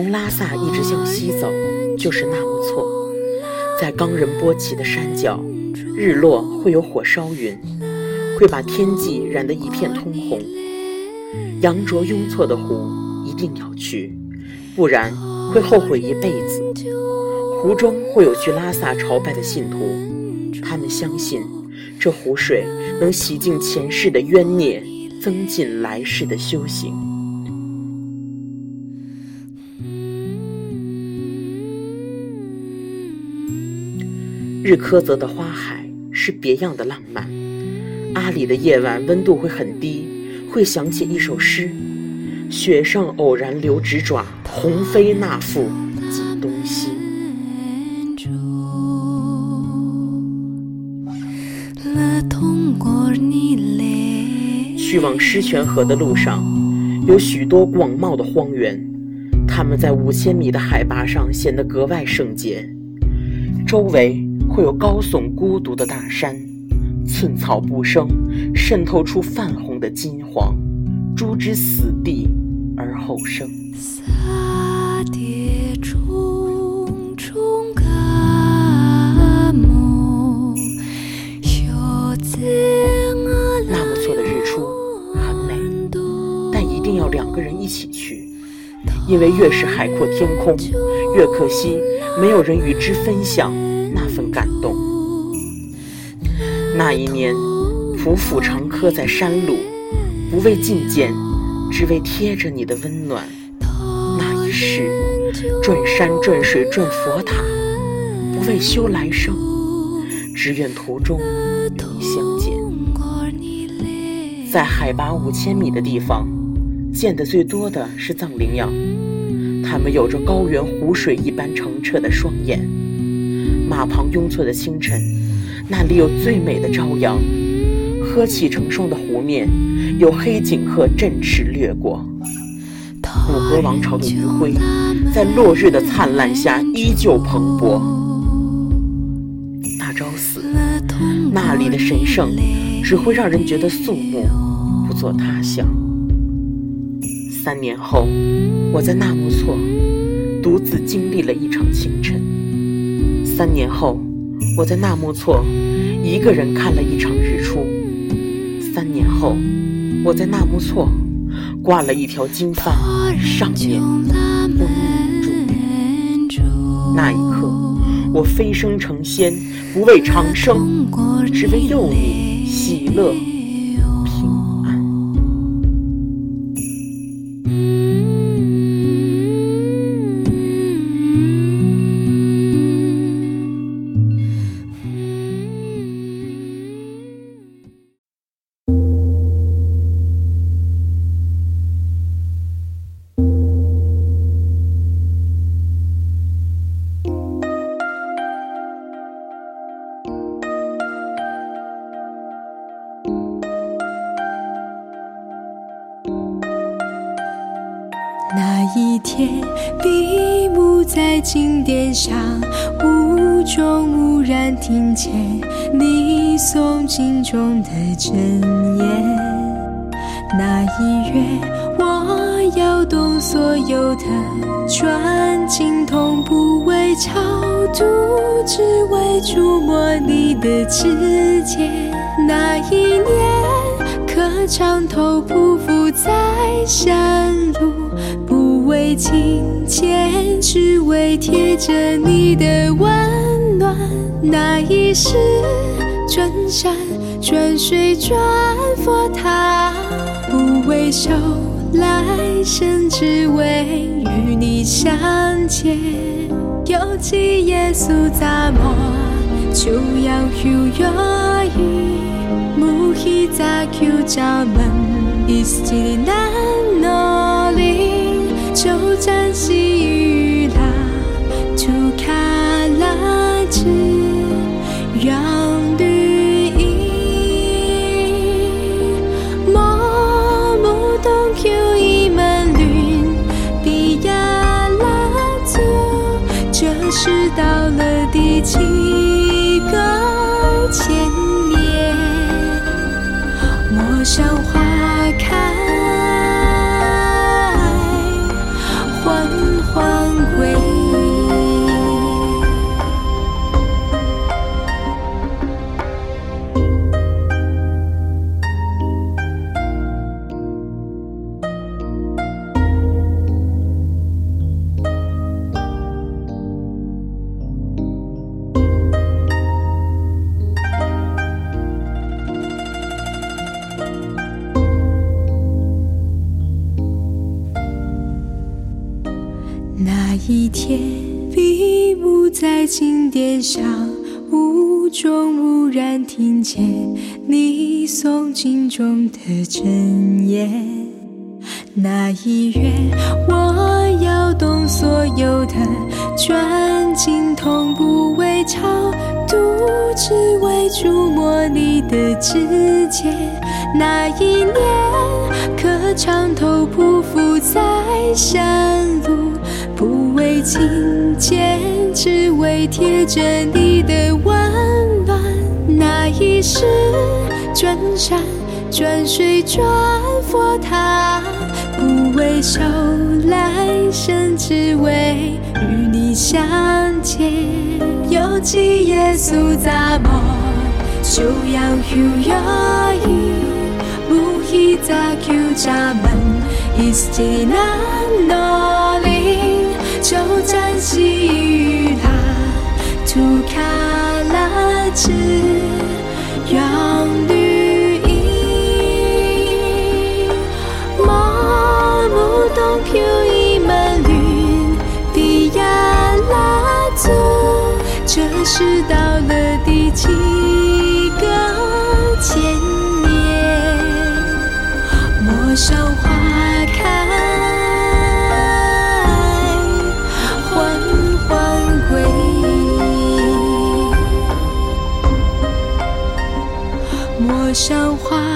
从拉萨一直向西走，就是纳木错。在冈仁波齐的山脚，日落会有火烧云，会把天际染得一片通红。羊卓雍措的湖一定要去，不然会后悔一辈子。湖中会有去拉萨朝拜的信徒，他们相信这湖水能洗净前世的冤孽，增进来世的修行。日喀则的花海是别样的浪漫，阿里的夜晚温度会很低，会想起一首诗：雪上偶然留指爪，鸿飞那复几东西。去往狮泉河的路上，有许多广袤的荒原，它们在五千米的海拔上显得格外圣洁，周围。会有高耸孤独的大山，寸草不生，渗透出泛红的金黄。诸之死地而后生。那么错的日出很美，但一定要两个人一起去，因为越是海阔天空，越可惜没有人与之分享。那份感动。那一年，匍匐长磕在山路，不为觐见，只为贴着你的温暖。那一世，转山转水转佛塔，不为修来生，只愿途中与你相见。在海拔五千米的地方，见的最多的是藏羚羊，它们有着高原湖水一般澄澈的双眼。马旁雍措的清晨，那里有最美的朝阳，呵气成霜的湖面，有黑颈鹤振翅掠过。古格王朝的余晖，在落日的灿烂下依旧蓬勃。大昭寺，那里的神圣，只会让人觉得肃穆，不做他想。三年后，我在纳木错，独自经历了一场清晨。三年后，我在纳木错一个人看了一场日出。三年后，我在纳木错挂了一条金幡，上面风雨住。那一刻，我飞升成仙，不为长生，只为佑你喜乐。那一天，闭目在经殿上，无中蓦然听见你诵经中的真言。那一月，我摇动所有的转经筒不为超度，只为触摸你的指尖。那一年，磕长头匍匐在山。为觐见，只为贴着你的温暖。那一世，转山转水转佛塔，不为修来生，只为与你相见。有几耶稣咋么就要有约语？木希咋求家门，一时难挪离。就是到了第几个千年？陌上闭目在经殿上，无中无然听见你诵经中的真言。那一月，我摇动所有的转经，同步微潮，都只为触摸你的指尖。那一年，可长头匍匐在山路。为觐见，只为贴着你的温暖。那一世转山转水转佛塔，不为受来生，只为与你相见。有几耶稣杂梦，就要有压抑，不一杂求闸门，is 艰难努力。就暂息于他，图卡拉之让绿荫，毛木东飘一门云，迪亚拉祖，这是到了第几个千年？陌上的笑话